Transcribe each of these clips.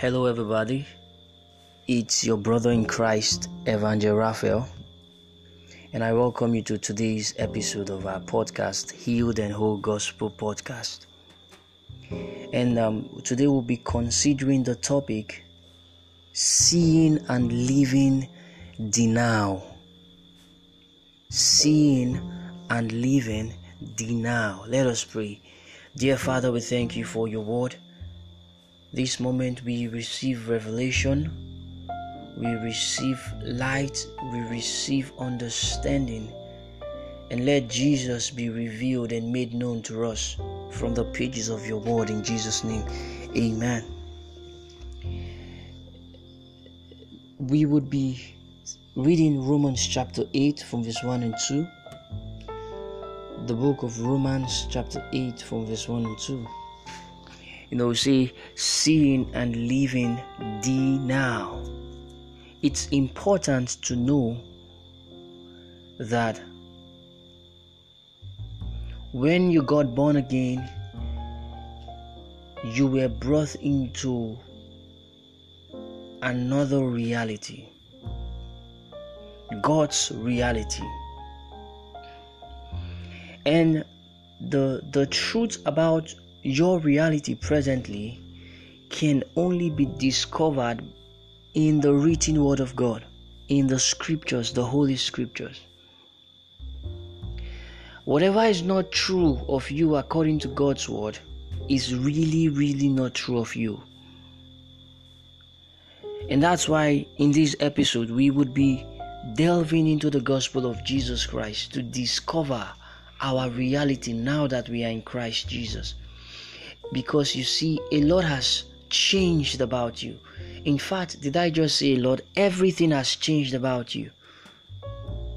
Hello, everybody. It's your brother in Christ, Evangel Raphael, and I welcome you to today's episode of our podcast, Healed and Whole Gospel Podcast. And um, today we'll be considering the topic Seeing and Living Now. Seeing and Living Now. Let us pray. Dear Father, we thank you for your word. This moment we receive revelation, we receive light, we receive understanding, and let Jesus be revealed and made known to us from the pages of your word in Jesus' name. Amen. We would be reading Romans chapter 8 from verse 1 and 2. The book of Romans chapter 8 from verse 1 and 2 you know, see, seeing and living the now. It's important to know that when you got born again, you were brought into another reality God's reality. And the the truth about your reality presently can only be discovered in the written word of God, in the scriptures, the holy scriptures. Whatever is not true of you according to God's word is really, really not true of you. And that's why in this episode we would be delving into the gospel of Jesus Christ to discover our reality now that we are in Christ Jesus because you see, a lot has changed about you. In fact, did I just say, Lord, everything has changed about you?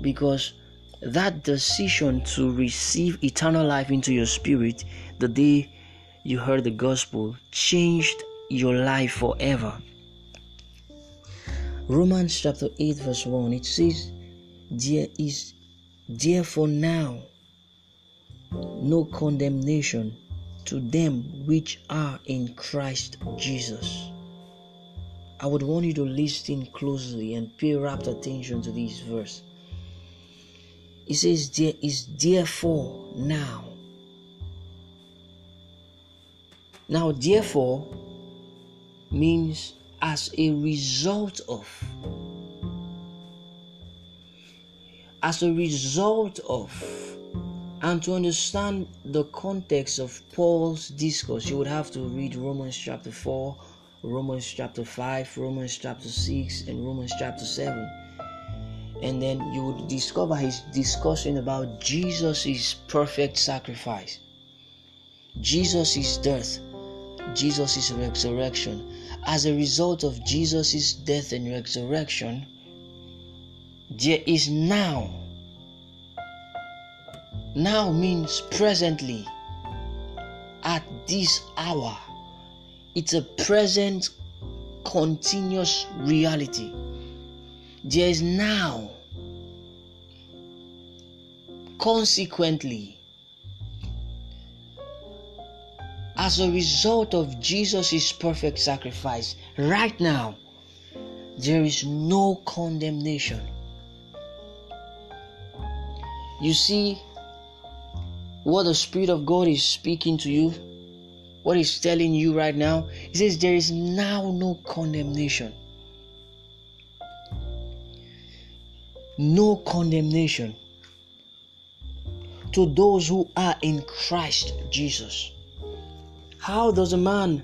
Because that decision to receive eternal life into your spirit the day you heard the gospel changed your life forever. Romans chapter 8, verse 1 it says, There is therefore now no condemnation to them which are in Christ Jesus. I would want you to listen closely and pay rapt attention to this verse. It says, There is therefore now. Now, therefore means as a result of. As a result of and to understand the context of Paul's discourse, you would have to read Romans chapter 4, Romans chapter 5, Romans chapter 6, and Romans chapter 7. And then you would discover his discussion about Jesus' perfect sacrifice, Jesus' death, Jesus' resurrection. As a result of Jesus' death and resurrection, there is now now means presently, at this hour. It's a present, continuous reality. There is now. Consequently, as a result of Jesus' perfect sacrifice, right now, there is no condemnation. You see, what the Spirit of God is speaking to you, what He's telling you right now, He says, There is now no condemnation. No condemnation to those who are in Christ Jesus. How does a man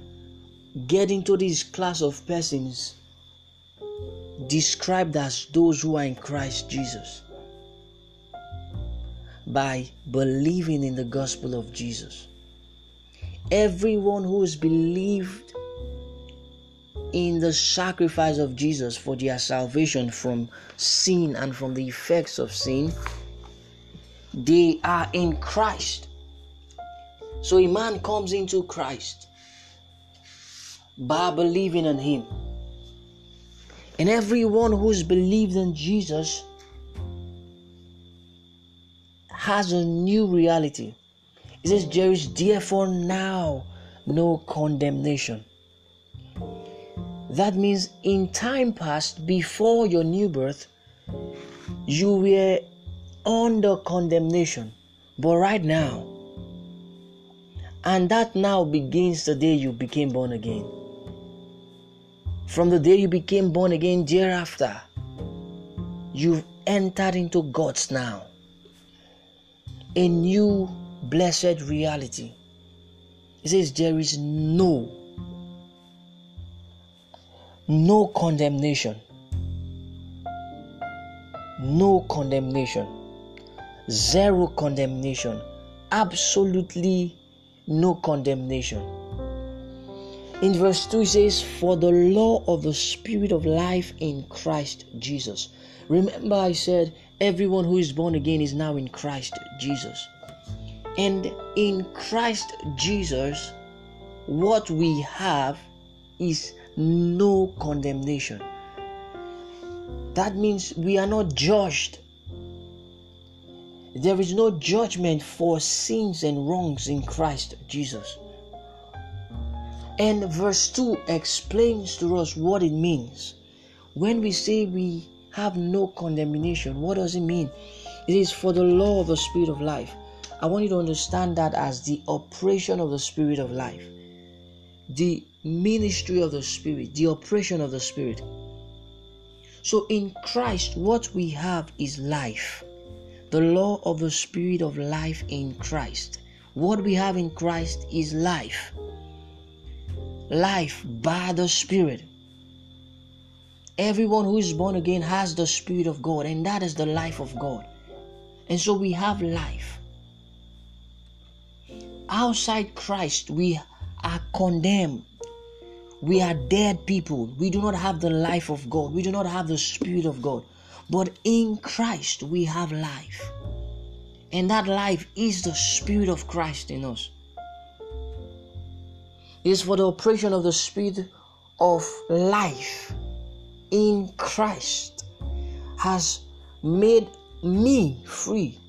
get into this class of persons described as those who are in Christ Jesus? By believing in the gospel of Jesus. Everyone who has believed in the sacrifice of Jesus for their salvation from sin and from the effects of sin, they are in Christ. So a man comes into Christ by believing in Him. And everyone who's believed in Jesus has a new reality. It says, There is therefore now no condemnation. That means in time past, before your new birth, you were under condemnation. But right now, and that now begins the day you became born again. From the day you became born again, thereafter, you've entered into God's now. A new blessed reality. It says there is no no condemnation. No condemnation. Zero condemnation. Absolutely no condemnation. In verse 2, it says, For the law of the Spirit of life in Christ Jesus. Remember, I said, everyone who is born again is now in Christ Jesus. And in Christ Jesus, what we have is no condemnation. That means we are not judged. There is no judgment for sins and wrongs in Christ Jesus. And verse 2 explains to us what it means. When we say we have no condemnation, what does it mean? It is for the law of the Spirit of life. I want you to understand that as the operation of the Spirit of life, the ministry of the Spirit, the operation of the Spirit. So in Christ, what we have is life, the law of the Spirit of life in Christ. What we have in Christ is life, life by the Spirit. Everyone who is born again has the Spirit of God, and that is the life of God. And so we have life outside Christ, we are condemned. We are dead people. We do not have the life of God. We do not have the Spirit of God. But in Christ, we have life. And that life is the Spirit of Christ in us. It is for the operation of the Spirit of life in Christ has made me free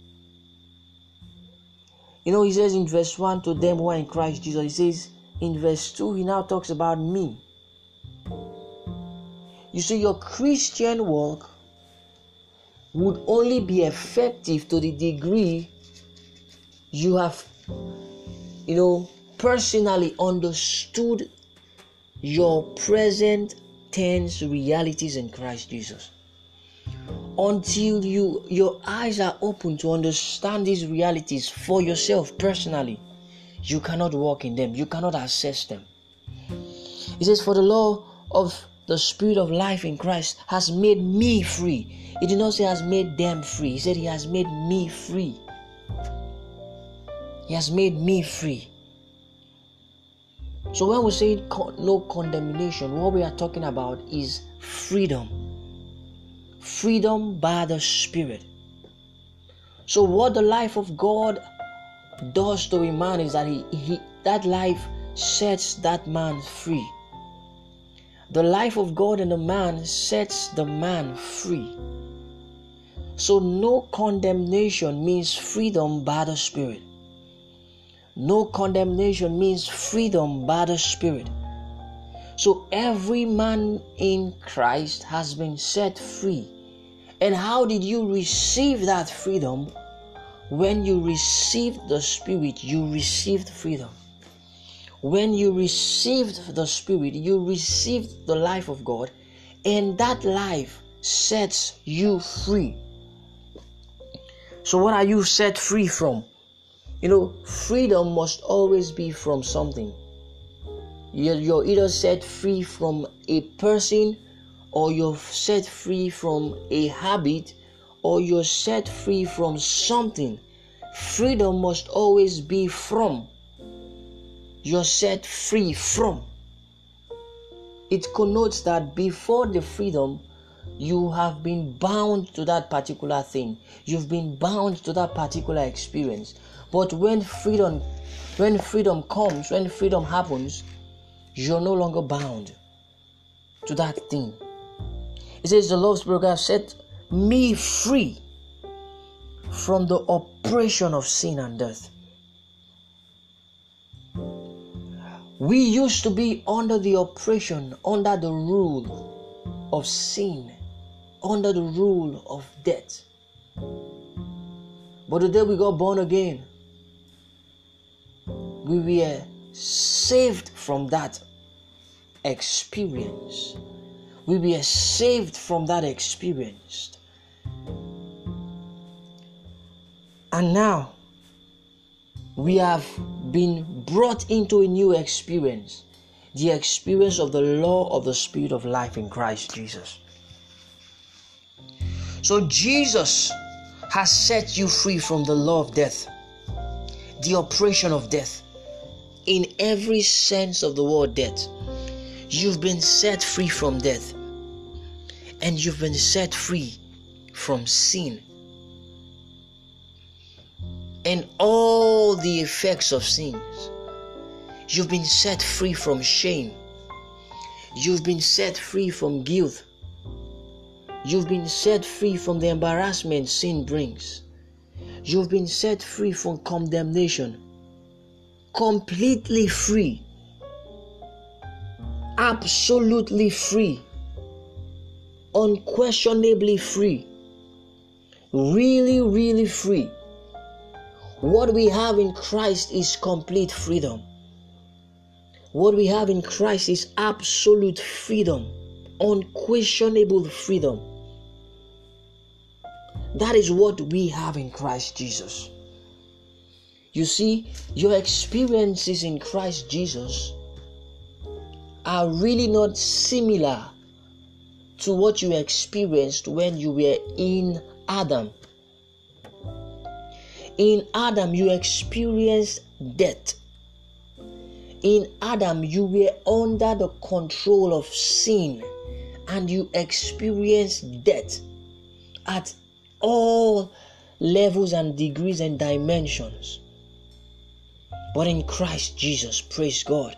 you know, he says in verse 1 to them who are in Christ Jesus, he says in verse 2, he now talks about me. You see, your Christian work would only be effective to the degree you have, you know, personally understood your present tense realities in Christ Jesus. Until you your eyes are open to understand these realities for yourself personally you cannot walk in them. You cannot assess them. He says for the law of the spirit of life in christ has made me free. He did not say has made them free. He said he has made me free. He has made me free so when we say no condemnation what we are talking about is freedom freedom by the Spirit. So, what the life of God does to a man is that he, he that life sets that man free. The life of God in the man sets the man free. So, no condemnation means freedom by the Spirit. No condemnation means freedom by the Spirit. So every man in Christ has been set free. And how did you receive that freedom? When you received the Spirit, you received freedom. When you received the Spirit, you received the life of God, and that life sets you free. So, what are you set free from? You know, freedom must always be from something. You're either set free from a person, or you're set free from a habit, or you're set free from something. Freedom must always be from. You're set free from. It connotes that before the freedom, you have been bound to that particular thing. You've been bound to that particular experience. But when freedom, when freedom comes, when freedom happens, you're no longer bound to that thing. It says, The Lord's program set me free from the oppression of sin and death. We used to be under the oppression, under the rule of sin, under the rule of death. But the day we got born again, we were saved from that experience. We were saved from that experience. And now we have been brought into a new experience the experience of the law of the Spirit of life in Christ Jesus. So, Jesus has set you free from the law of death, the oppression of death, in every sense of the word death. You've been set free from death, and you've been set free from sin and all the effects of sins. You've been set free from shame. You've been set free from guilt. You've been set free from the embarrassment sin brings. You've been set free from condemnation. Completely free. Absolutely free. Unquestionably free. Really, really free. What we have in Christ is complete freedom. What we have in Christ is absolute freedom, unquestionable freedom. That is what we have in Christ Jesus. You see, your experiences in Christ Jesus are really not similar to what you experienced when you were in Adam. In Adam, you experienced death. In Adam, you were under the control of sin and you experienced death at all levels and degrees and dimensions. But in Christ Jesus, praise God,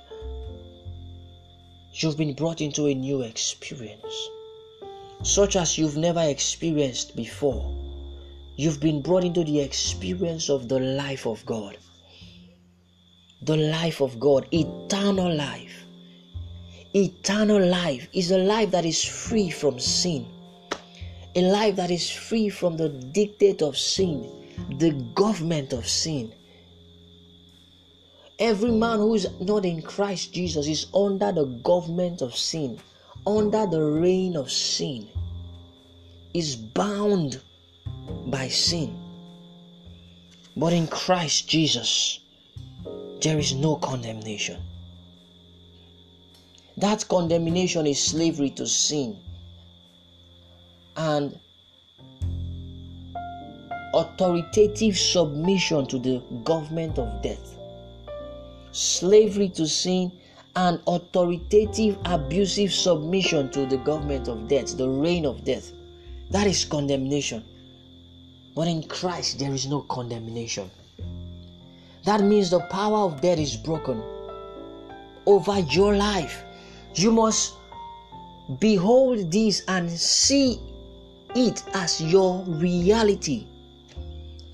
you've been brought into a new experience, such as you've never experienced before. You've been brought into the experience of the life of God. The life of God, eternal life. Eternal life is a life that is free from sin, a life that is free from the dictate of sin, the government of sin. Every hmm. man who is not in Christ Jesus is under the government of sin, under the reign of sin, is bound by sin. But in Christ Jesus, there is no condemnation. That condemnation is slavery to sin and authoritative submission to the government of death. Slavery to sin and authoritative abusive submission to the government of death, the reign of death. That is condemnation. But in Christ, there is no condemnation. That means the power of death is broken over your life. You must behold this and see it as your reality.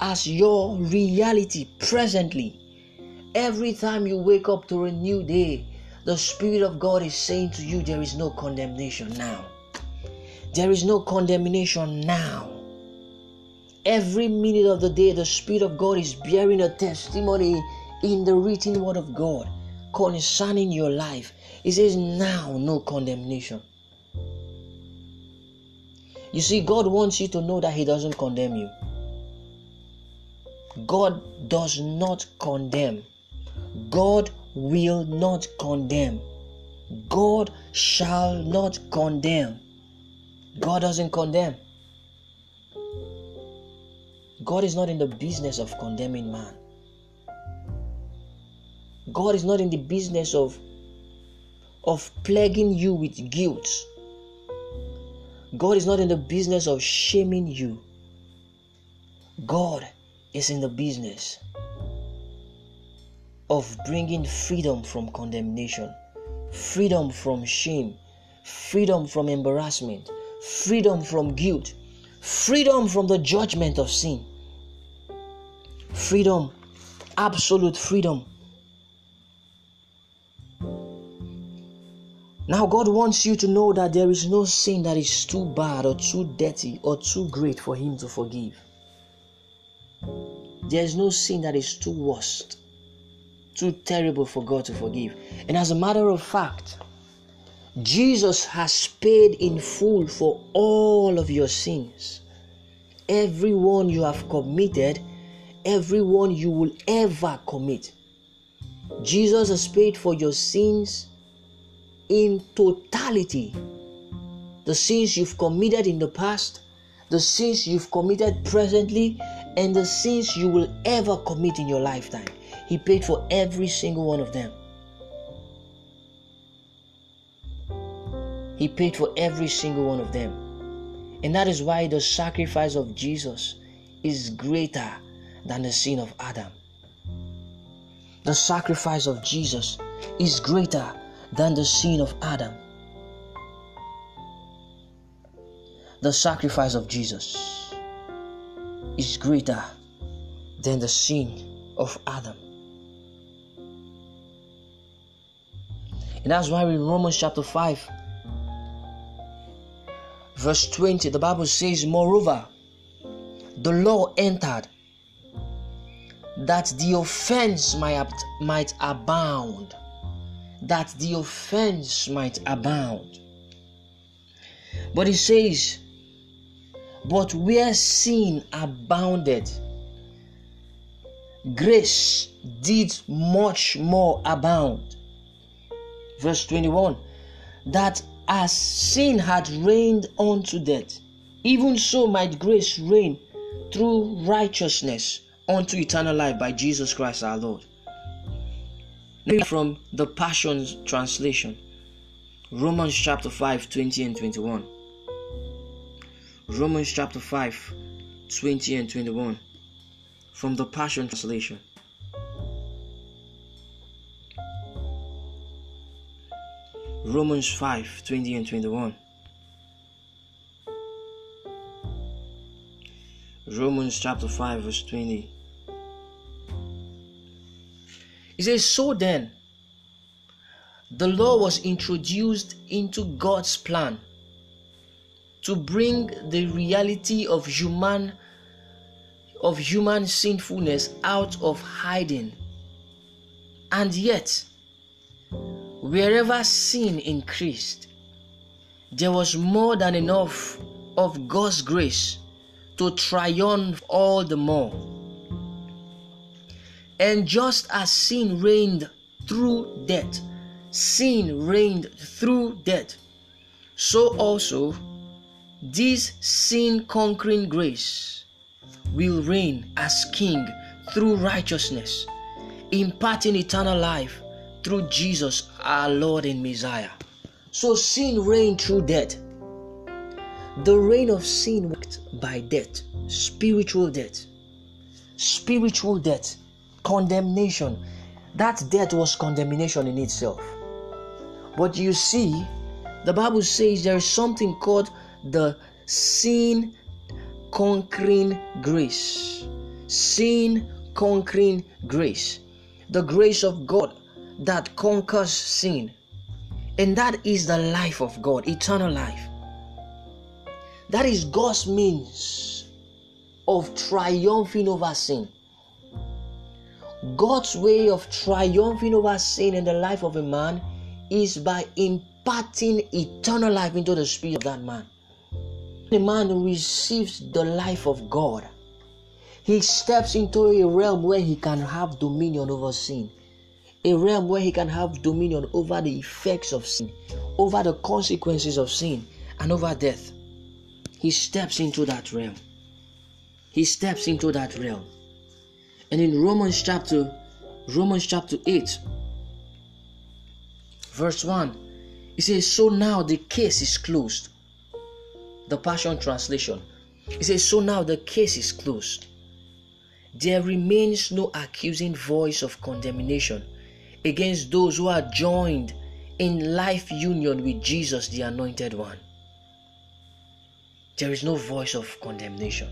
As your reality presently. Every time you wake up to a new day, the Spirit of God is saying to you, There is no condemnation now. There is no condemnation now. Every minute of the day, the Spirit of God is bearing a testimony in the written word of God concerning your life. He says, Now, no condemnation. You see, God wants you to know that He doesn't condemn you. God does not condemn. God will not condemn. God shall not condemn. God doesn't condemn. God is not in the business of condemning man. God is not in the business of of plaguing you with guilt. God is not in the business of shaming you. God is in the business of bringing freedom from condemnation, freedom from shame, freedom from embarrassment, freedom from guilt, freedom from the judgment of sin freedom, absolute freedom. Now, God wants you to know that there is no sin that is too bad or too dirty or too great for Him to forgive. There is no sin that is too worst, too terrible for God to forgive. And as a matter of fact, Jesus has paid in full for all of your sins. Every one you have committed, every one you will ever commit. Jesus has paid for your sins in totality. The sins you've committed in the past, the sins you've committed presently, and the sins you will ever commit in your lifetime. He paid for every single one of them. He paid for every single one of them. And that is why the sacrifice of Jesus is greater than the sin of Adam. The sacrifice of Jesus is greater than the sin of Adam. The sacrifice of Jesus is greater than the sin of Adam. And that's why in Romans chapter 5, verse 20, the Bible says, Moreover, the law entered that the offense might, might abound. That the offense might abound. But it says, But where sin abounded, grace did much more abound. Verse 21 That as sin had reigned unto death, even so might grace reign through righteousness unto eternal life by Jesus Christ our Lord. From the Passions translation, Romans chapter 5, 20 and 21. Romans chapter 5, 20 and 21. From the Passion translation. Romans 5 20 and 21. Romans chapter 5, verse 20. He says, So then, the law was introduced into God's plan to bring the reality of human of human sinfulness out of hiding. And yet, Wherever sin increased, there was more than enough of God's grace to triumph all the more. And just as sin reigned through death, sin reigned through death, so also this sin conquering grace will reign as king through righteousness, imparting eternal life through Jesus, our Lord and Messiah. So sin reigned through death. The reign of sin worked by death, spiritual death, spiritual death, condemnation. That death was condemnation in itself. But you see, the Bible says there is something called the sin conquering grace. Sin conquering grace. The grace of God that conquers sin. And that is the life of God, eternal life. That is God's means of triumphing over sin. God's way of triumphing over sin in the life of a man is by imparting eternal life into the spirit of that man. The man receives the life of God. He steps into a realm where he can have dominion over sin a realm where he can have dominion over the effects of sin, over the consequences of sin, and over death. He steps into that realm. He steps into that realm. And in Romans chapter Romans chapter 8 verse 1 it says so now the case is closed. The Passion translation. It says so now the case is closed. There remains no accusing voice of condemnation against those who are joined in life union with Jesus, the Anointed One. There is no voice of condemnation.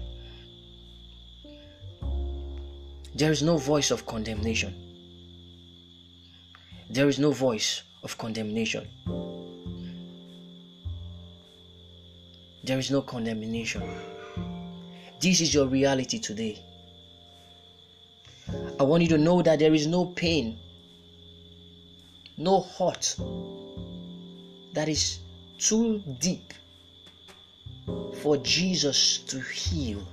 There is no voice of condemnation. There is no voice of condemnation. There is no condemnation. This is your reality today. I want you to know that there is no pain, no hurt that is too deep for Jesus to heal.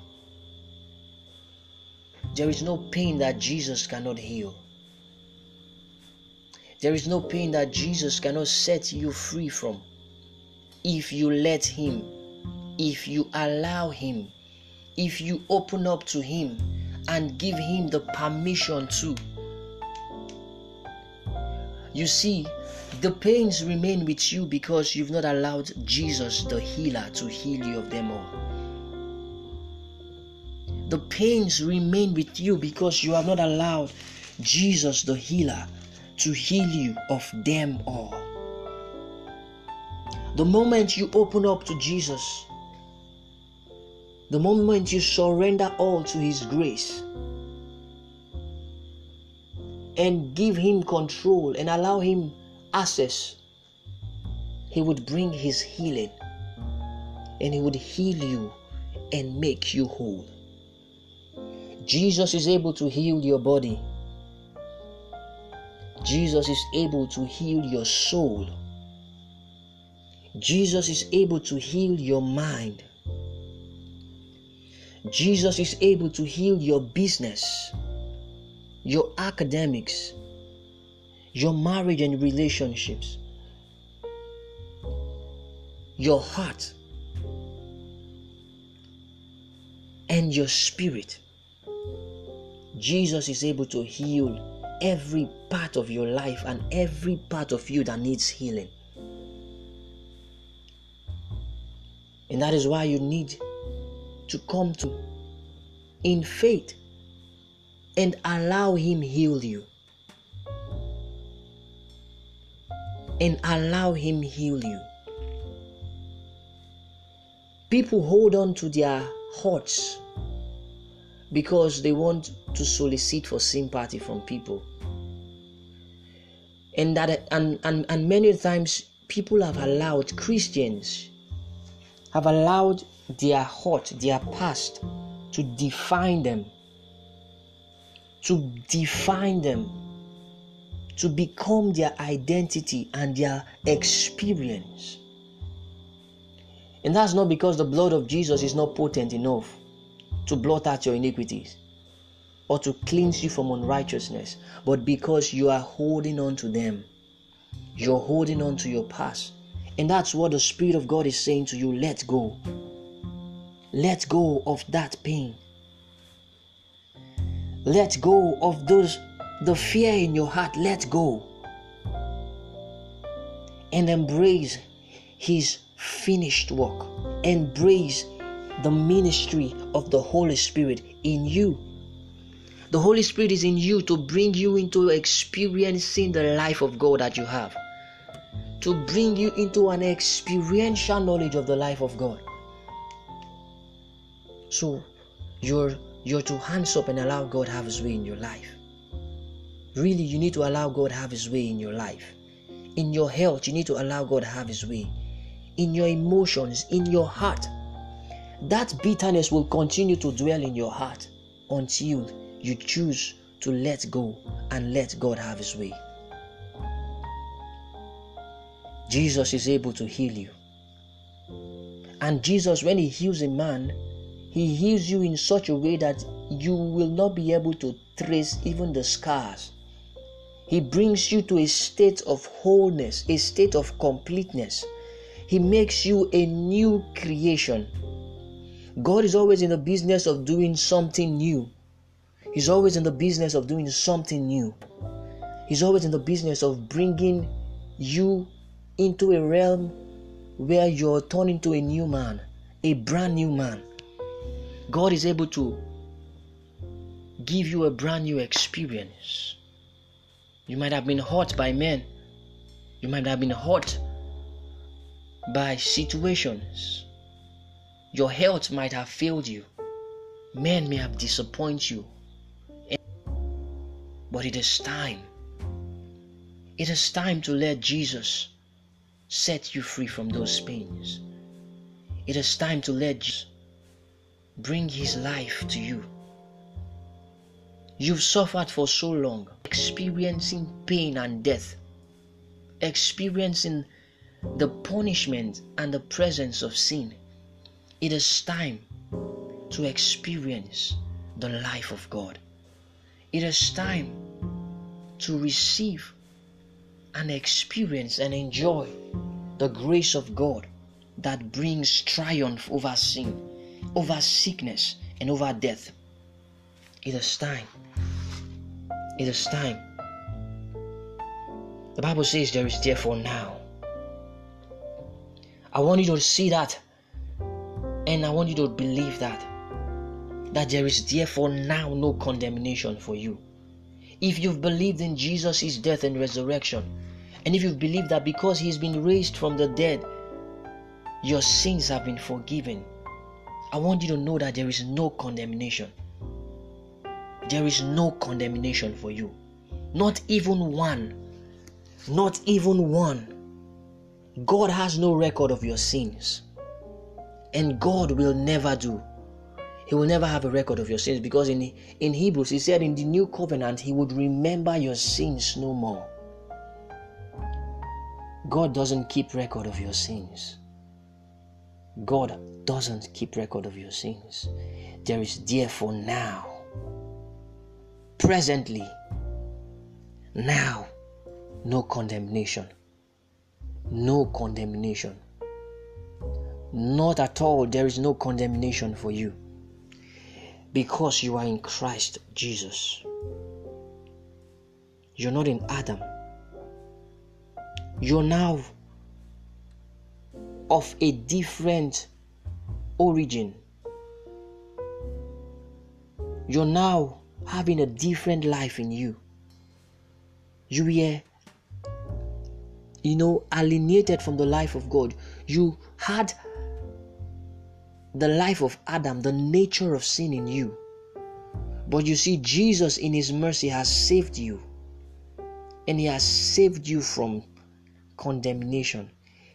There is no pain that Jesus cannot heal. There is no pain that Jesus cannot set you free from if you let Him, if you allow Him, if you open up to Him and give Him the permission to. You see, the pains remain with you because you've not allowed Jesus, the healer, to heal you of them all. The pains remain with you because you have not allowed Jesus, the healer, to heal you of them all. The moment you open up to Jesus, the moment you surrender all to His grace and give Him control and allow Him access, He would bring His healing and He would heal you and make you whole. Jesus is able to heal your body. Jesus is able to heal your soul. Jesus is able to heal your mind. Jesus is able to heal your business, your academics, your marriage and relationships, your heart, and your spirit. Jesus is able to heal every part of your life and every part of you that needs healing. And that is why you need to come to in faith and allow him heal you. And allow him heal you. People hold on to their hearts because they want to solicit for sympathy from people and that and, and and many times people have allowed christians have allowed their heart their past to define them to define them to become their identity and their experience and that's not because the blood of jesus is not potent enough to blot out your iniquities or to cleanse you from unrighteousness, but because you are holding on to them. You're holding on to your past. And that's what the Spirit of God is saying to you let go. Let go of that pain. Let go of those, the fear in your heart. Let go. And embrace His finished work. Embrace the ministry of the Holy Spirit in you. The Holy Spirit is in you to bring you into experiencing the life of God that you have, to bring you into an experiential knowledge of the life of God. So you're you're to hands up and allow God have his way in your life. Really, you need to allow God have his way in your life. In your health, you need to allow God have his way. In your emotions, in your heart, that bitterness will continue to dwell in your heart until you choose to let go and let God have His way. Jesus is able to heal you. And Jesus, when He heals a man, He heals you in such a way that you will not be able to trace even the scars. He brings you to a state of wholeness, a state of completeness. He makes you a new creation. God is always in the business of doing something new. He's always in the business of doing something new. He's always in the business of bringing you into a realm where you're turning to a new man, a brand new man. God is able to give you a brand new experience. You might have been hurt by men, you might have been hurt by situations. Your health might have failed you. Men may have disappointed you. But it is time. It is time to let Jesus set you free from those pains. It is time to let Jesus bring his life to you. You've suffered for so long, experiencing pain and death, experiencing the punishment and the presence of sin. It is time to experience the life of God. It is time to receive and experience and enjoy the grace of God that brings triumph over sin, over sickness, and over death. It is time. It is time. The Bible says there is therefore now. I want you to see that and I want you to believe that. That there is therefore now no condemnation for you. If you've believed in Jesus' death and resurrection, and if you've believed that because he's been raised from the dead, your sins have been forgiven, I want you to know that there is no condemnation. There is no condemnation for you. Not even one. Not even one. God has no record of your sins. And God will never do. He will never have a record of your sins because in, in Hebrews, he said in the new covenant, he would remember your sins no more. God doesn't keep record of your sins. God doesn't keep record of your sins. There is therefore now, presently, now, no condemnation. No condemnation. Not at all. There is no condemnation for you because you are in Christ Jesus. You're not in Adam. You're now of a different origin. You're now having a different life in you. You were, you know, alienated from the life of God. You had the life of Adam, the nature of sin in you. But you see, Jesus, in His mercy, has saved you. And He has saved you from condemnation.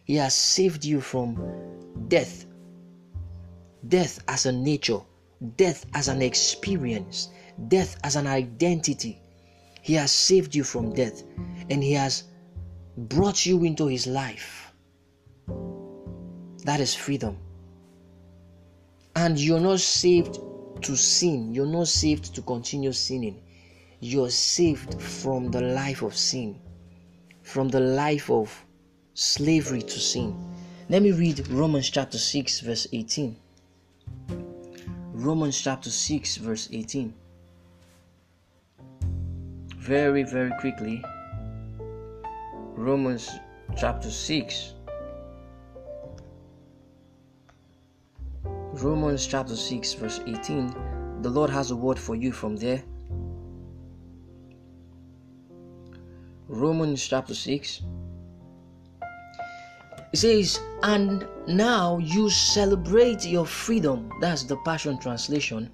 He has saved you from death. Death as a nature, death as an experience, death as an identity. He has saved you from death and He has brought you into His life. That is freedom. And you're not saved to sin, you're not saved to continue sinning. You're saved from the life of sin, from the life of slavery to sin. Let me read Romans chapter 6, verse 18. Romans chapter 6, verse 18. Very, very quickly. Romans chapter 6. Romans chapter 6, verse 18. The Lord has a word for you from there. Romans chapter 6. It says, And now you celebrate your freedom. That's the Passion Translation.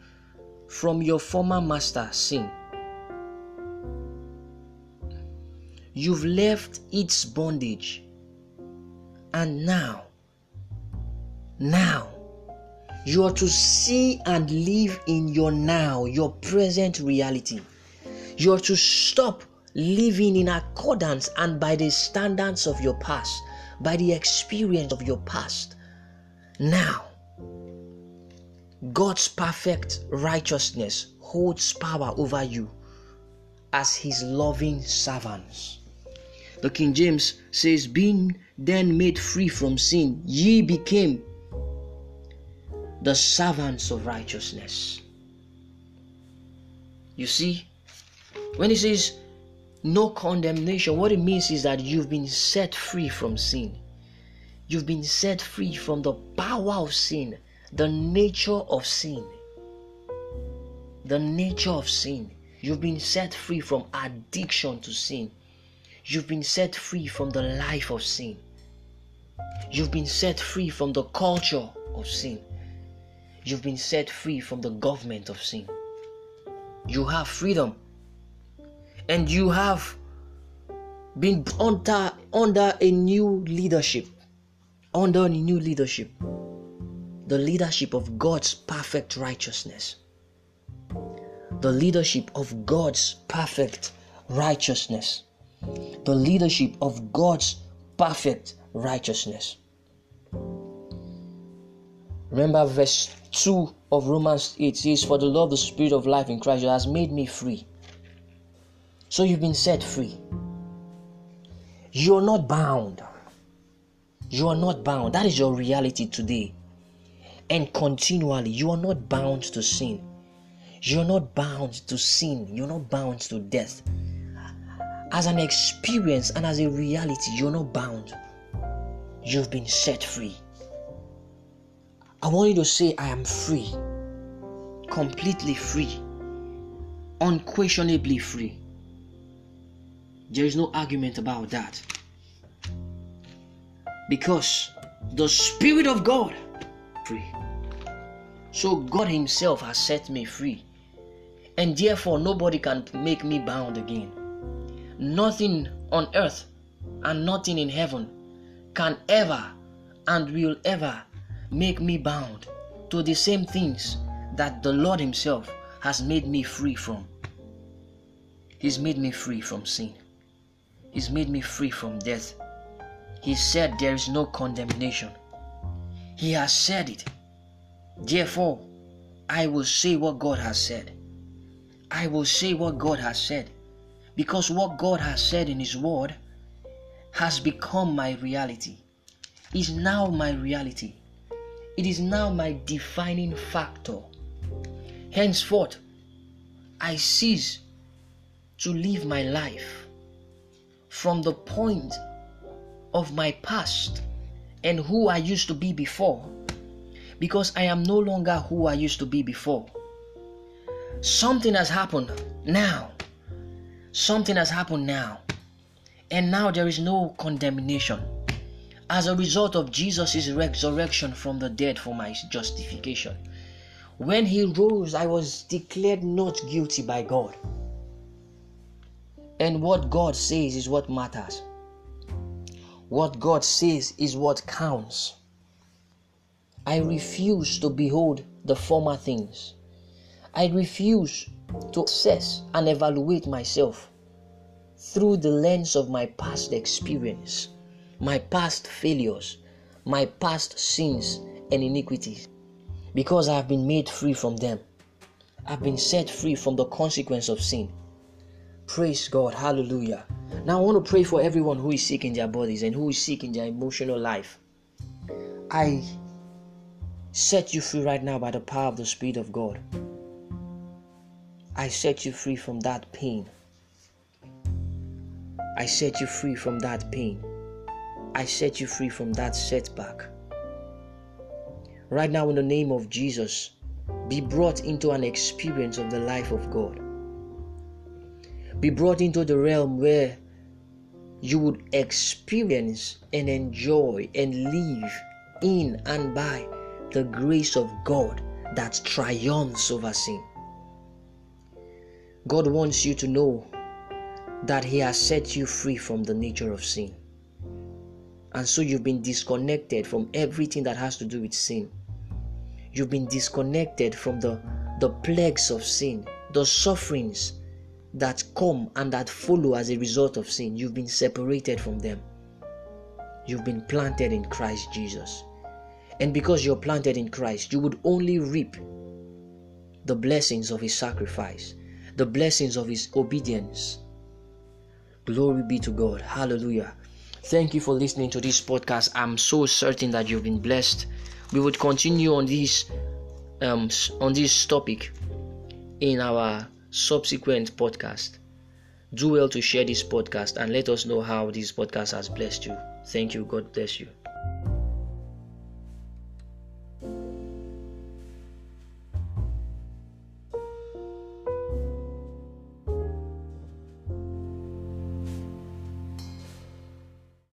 From your former master, sin. You've left its bondage. And now, now, you are to see and live in your now, your present reality. You are to stop living in accordance and by the standards of your past, by the experience of your past. Now, God's perfect righteousness holds power over you as his loving servants. The King James says, Being then made free from sin, ye became the servants of righteousness. You see, when he says no condemnation, what it means is that you've been set free from sin. You've been set free from the power of sin, the nature of sin. The nature of sin. You've been set free from addiction to sin. You've been set free from the life of sin. You've been set free from the culture of sin. You've been set free from the government of sin. You have freedom. And you have been under, under a new leadership. Under a new leadership. the leadership of God's perfect righteousness. The leadership of God's perfect righteousness. The leadership of God's perfect righteousness. Remember, verse 2 of Romans 8 says, For the love of the Spirit of life in Christ has made me free. So you've been set free. You're not bound. You are not bound. That is your reality today. And continually, you are not bound to sin. You're not bound to sin. You're not bound to death. As an experience and as a reality, you're not bound. You've been set free. I want you to say, I am free. Completely free. Unquestionably free. There is no argument about that. Because the Spirit of God free. So God Himself has set me free. And therefore nobody can make me bound again. Nothing on earth and nothing in heaven can ever and will ever make me bound to the same things that the Lord Himself has made me free from. He's made me free from sin. He's made me free from death. He said there is no condemnation. He has said it. Therefore, I will say what God has said. I will say what God has said. Because what God has said in His Word has become my reality, is now my reality. It is now my defining factor. Henceforth, I cease to live my life from the point of my past and who I used to be before because I am no longer who I used to be before. Something has happened now. Something has happened now. And now there is no condemnation. As a result of Jesus' resurrection from the dead for my justification. When he rose, I was declared not guilty by God. And what God says is what matters. What God says is what counts. I refuse to behold the former things. I refuse to assess and evaluate myself through the lens of my past experience, my past failures, my past sins and iniquities, because I have been made free from them. I've been set free from the consequence of sin. Praise God. Hallelujah. Now I want to pray for everyone who is sick in their bodies and who is sick in their emotional life. I set you free right now by the power of the Spirit of God. I set you free from that pain. I set you free from that pain. I set you free from that setback. Right now, in the name of Jesus, be brought into an experience of the life of God be brought into the realm where you would experience and enjoy and live in and by the grace of God that triumphs over sin. God wants you to know that He has set you free from the nature of sin. And so you've been disconnected from everything that has to do with sin. You've been disconnected from the, the plagues of sin, the sufferings that come and that follow as a result of sin, you've been separated from them. You've been planted in Christ Jesus. And because you're planted in Christ, you would only reap the blessings of His sacrifice, the blessings of His obedience. Glory be to God. Hallelujah. Thank you for listening to this podcast. I'm so certain that you've been blessed. We would continue on this um, on this topic in our subsequent podcast. Do well to share this podcast and let us know how this podcast has blessed you. Thank you. God bless you.